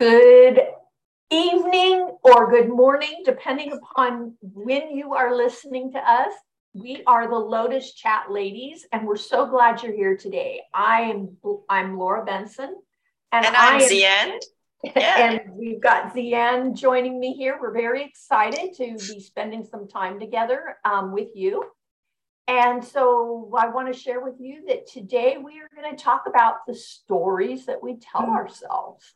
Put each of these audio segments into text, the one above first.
Good evening or good morning, depending upon when you are listening to us. We are the Lotus Chat ladies, and we're so glad you're here today. I am I'm Laura Benson, and, and I'm Ze Ann. Yeah. and we've got Ze Ann joining me here. We're very excited to be spending some time together um, with you. And so I want to share with you that today we are going to talk about the stories that we tell mm. ourselves.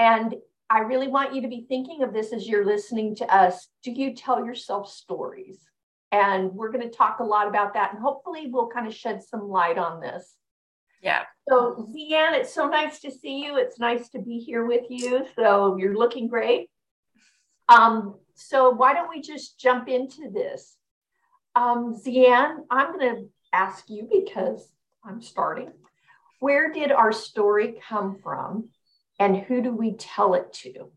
And I really want you to be thinking of this as you're listening to us. Do you tell yourself stories? And we're going to talk a lot about that. And hopefully, we'll kind of shed some light on this. Yeah. So, Ze Ann, it's so nice to see you. It's nice to be here with you. So, you're looking great. Um, so, why don't we just jump into this? Um, Ze Ann, I'm going to ask you because I'm starting. Where did our story come from and who do we tell it to?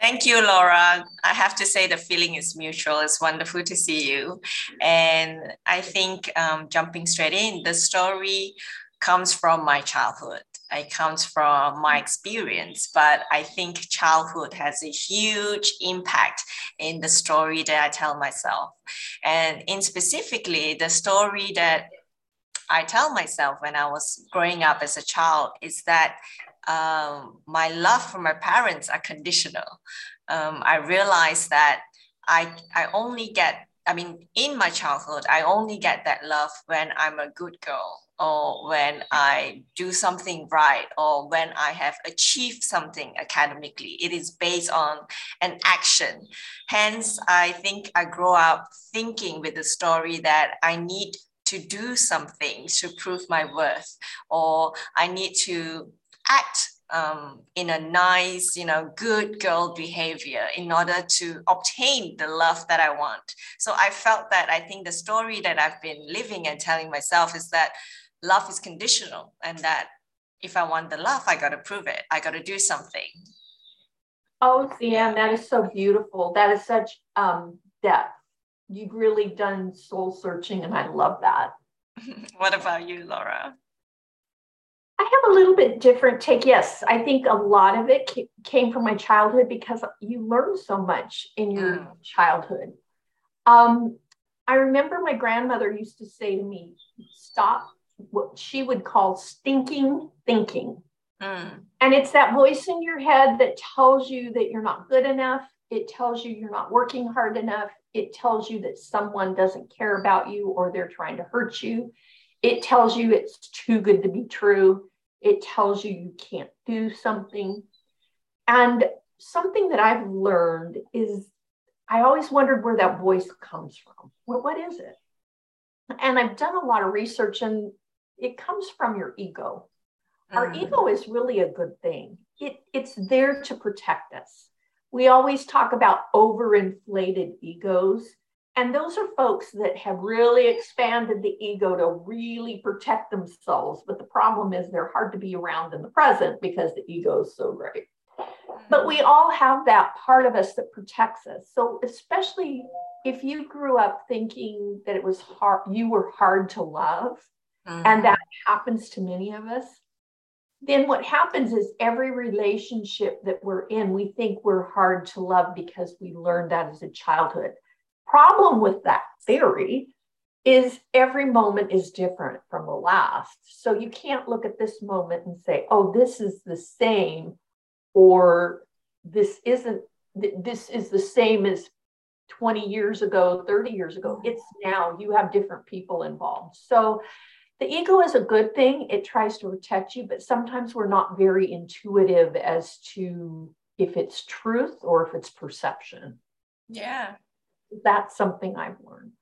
Thank you, Laura. I have to say the feeling is mutual. It's wonderful to see you. And I think um, jumping straight in, the story comes from my childhood. It comes from my experience, but I think childhood has a huge impact in the story that I tell myself. And in specifically, the story that I tell myself when I was growing up as a child is that um, my love for my parents are conditional. Um, I realized that I, I only get, I mean, in my childhood, I only get that love when I'm a good girl or when I do something right or when I have achieved something academically. It is based on an action. Hence, I think I grow up thinking with the story that I need to do something to prove my worth or I need to act um, in a nice, you know, good girl behavior in order to obtain the love that I want. So I felt that I think the story that I've been living and telling myself is that love is conditional and that if I want the love, I got to prove it. I got to do something. Oh, yeah, that is so beautiful. That is such um, depth. You've really done soul searching, and I love that. what about you, Laura? A little bit different take. Yes, I think a lot of it came from my childhood because you learn so much in your childhood. Um, I remember my grandmother used to say to me, stop what she would call stinking thinking. Mm. And it's that voice in your head that tells you that you're not good enough. It tells you you're not working hard enough. It tells you that someone doesn't care about you or they're trying to hurt you. It tells you it's too good to be true. It tells you you can't do something. And something that I've learned is I always wondered where that voice comes from. Well, what is it? And I've done a lot of research, and it comes from your ego. Our mm. ego is really a good thing. It, it's there to protect us. We always talk about overinflated egos. And those are folks that have really expanded the ego to really protect themselves. But the problem is they're hard to be around in the present because the ego is so great. But we all have that part of us that protects us. So, especially if you grew up thinking that it was hard, you were hard to love, mm-hmm. and that happens to many of us, then what happens is every relationship that we're in, we think we're hard to love because we learned that as a childhood problem with that theory is every moment is different from the last. So you can't look at this moment and say, oh, this is the same, or this isn't, this is the same as 20 years ago, 30 years ago. It's now you have different people involved. So the ego is a good thing. It tries to protect you, but sometimes we're not very intuitive as to if it's truth or if it's perception. Yeah, that's something I've learned.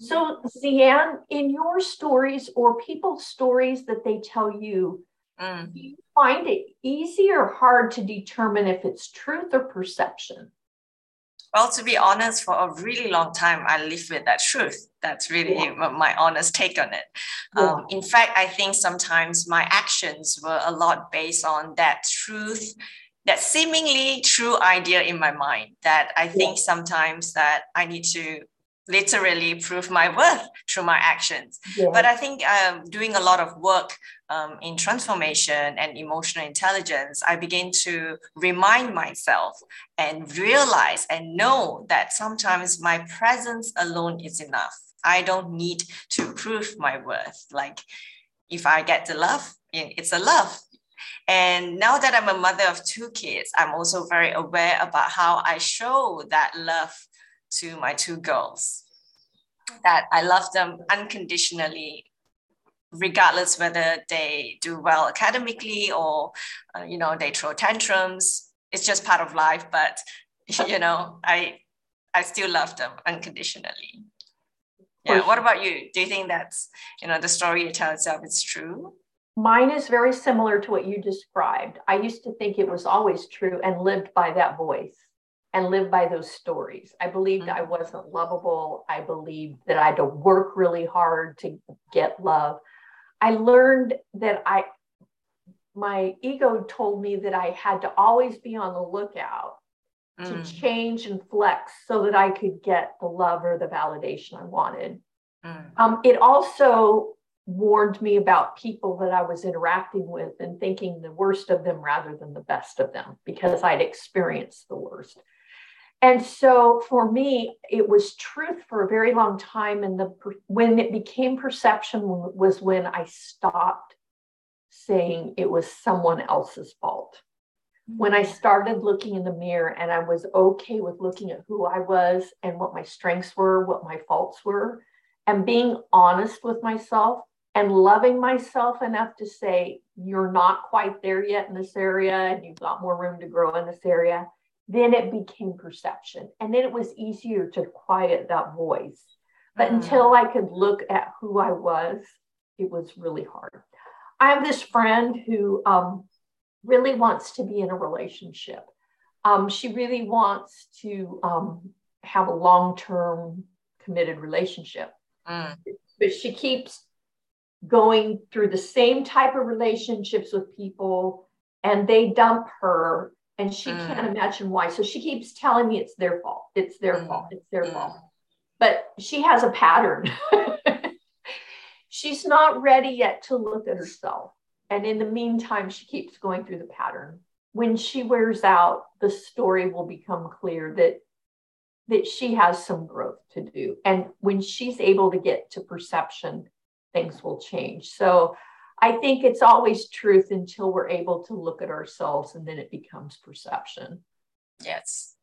So, Ze Ann, in your stories or people's stories that they tell you, mm. do you find it easy or hard to determine if it's truth or perception? Well, to be honest, for a really long time, I lived with that truth. That's really yeah. my honest take on it. Yeah. Um, in fact, I think sometimes my actions were a lot based on that truth that seemingly true idea in my mind that I think yeah. sometimes that I need to literally prove my worth through my actions. Yeah. But I think um, doing a lot of work um, in transformation and emotional intelligence, I begin to remind myself and realize and know that sometimes my presence alone is enough. I don't need to prove my worth. Like if I get the love, it's a love. And now that I'm a mother of two kids, I'm also very aware about how I show that love to my two girls. That I love them unconditionally, regardless whether they do well academically or, uh, you know, they throw tantrums. It's just part of life, but you know, I I still love them unconditionally. Yeah. What about you? Do you think that's you know the story you tell itself is true? Mine is very similar to what you described. I used to think it was always true and lived by that voice and lived by those stories. I believed mm-hmm. I wasn't lovable. I believed that I had to work really hard to get love. I learned that I my ego told me that I had to always be on the lookout mm. to change and flex so that I could get the love or the validation I wanted. Mm. Um, it also warned me about people that I was interacting with and thinking the worst of them rather than the best of them because I'd experienced the worst. And so for me, it was truth for a very long time. And the when it became perception was when I stopped saying it was someone else's fault. When I mm-hmm. started looking in the mirror and I was okay with looking at who I was and what my strengths were, what my faults were, and being honest with myself and loving myself enough to say, you're not quite there yet in this area and you've got more room to grow in this area, then it became perception. And then it was easier to quiet that voice. But mm-hmm. until I could look at who I was, it was really hard. I have this friend who um, really wants to be in a relationship. Um, she really wants to um, have a long term committed relationship. Mm. But she keeps going through the same type of relationships with people and they dump her and she mm. can't imagine why. So she keeps telling me it's their fault. It's their mm. fault. It's their mm. fault. But she has a pattern. She's not ready yet to look at herself. And in the meantime, she keeps going through the pattern. When she wears out, the story will become clear that that she has some growth to do. And when she's able to get to perception, things will change. So I think it's always truth until we're able to look at ourselves and then it becomes perception. Yes.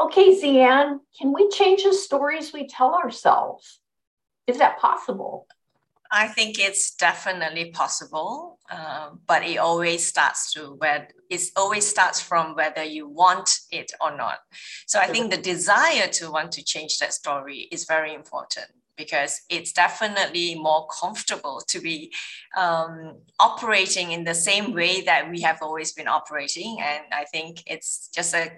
Okay, Ze Ann, can we change the stories we tell ourselves? Is that possible? I think it's definitely possible, uh, but it always starts to where it always starts from whether you want it or not. So I think the desire to want to change that story is very important because it's definitely more comfortable to be um, operating in the same way that we have always been operating. And I think it's just a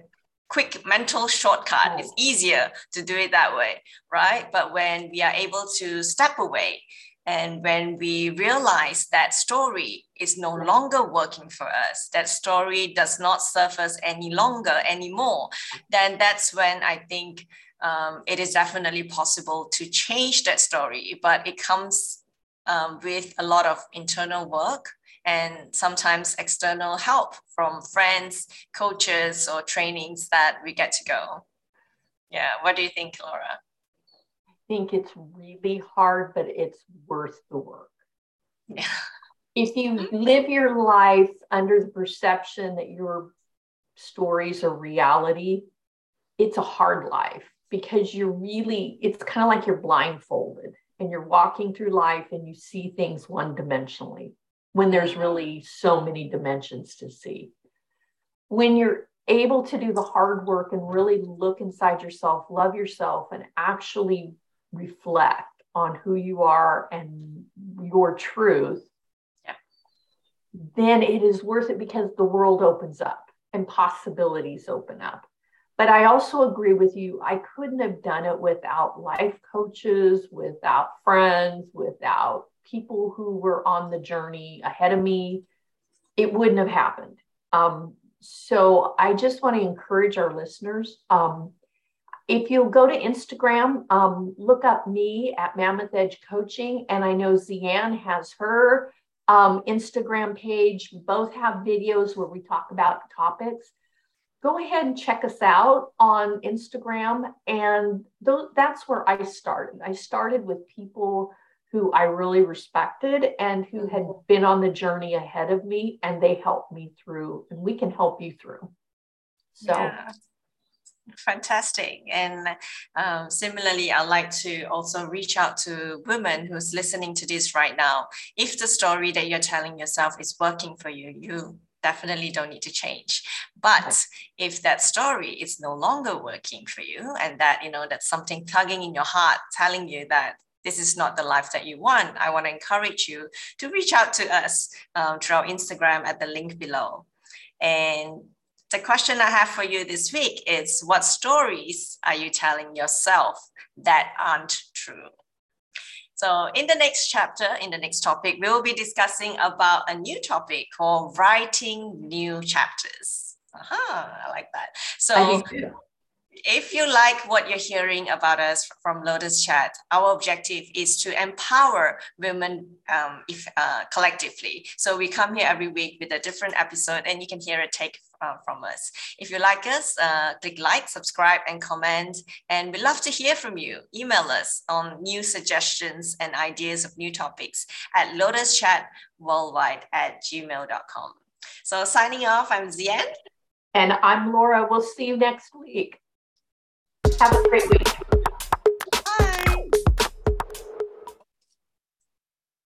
quick mental shortcut. It's easier to do it that way, right? But when we are able to step away and when we realize that story is no longer working for us, that story does not serve us any longer anymore, then that's when I think um, it is definitely possible to change that story, but it comes um, with a lot of internal work and sometimes external help from friends, coaches, or trainings that we get to go. Yeah, what do you think, Laura? I think it's really hard, but it's worth the work. Yeah. If you live your life under the perception that your stories are reality, it's a hard life because you're really, it's kind of like you're blindfolded and you're walking through life and you see things one dimensionally when there's really so many dimensions to see. When you're able to do the hard work and really look inside yourself, love yourself, and actually reflect on who you are and your truth, yeah. then it is worth it because the world opens up and possibilities open up. But I also agree with you. I couldn't have done it without life coaches, without friends, without people who were on the journey ahead of me. It wouldn't have happened. Um, so I just want to encourage our listeners. Um, if you go to Instagram, um, look up me at Mammoth Edge Coaching, and I know Ze Ann has her um, Instagram page. We Both have videos where we talk about topics. Go ahead and check us out on Instagram, and th- that's where I started. I started with people who I really respected and who had mm-hmm. been on the journey ahead of me, and they helped me through, and we can help you through. So. Yeah fantastic and um, similarly i'd like to also reach out to women who's listening to this right now if the story that you're telling yourself is working for you you definitely don't need to change. But if that story is no longer working for you and that you know that's something tugging in your heart telling you that this is not the life that you want i want to encourage you to reach out to us um, through our instagram at the link below. And the question I have for you this week is what stories are you telling yourself that aren't true? So in the next chapter, in the next topic, we will be discussing about a new topic called writing new chapters. Aha, I like that. So if you like what you're hearing about us from Lotus Chat, our objective is to empower women um, if, uh, collectively. So we come here every week with a different episode, and you can hear it take uh, from us. If you like us, uh, click like, subscribe, and comment. And we love to hear from you. Email us on new suggestions and ideas of new topics at lotuschatworldwide at gmail.com. So signing off, I'm Ze Ann. And I'm Laura. We'll see you next week. Have a great week.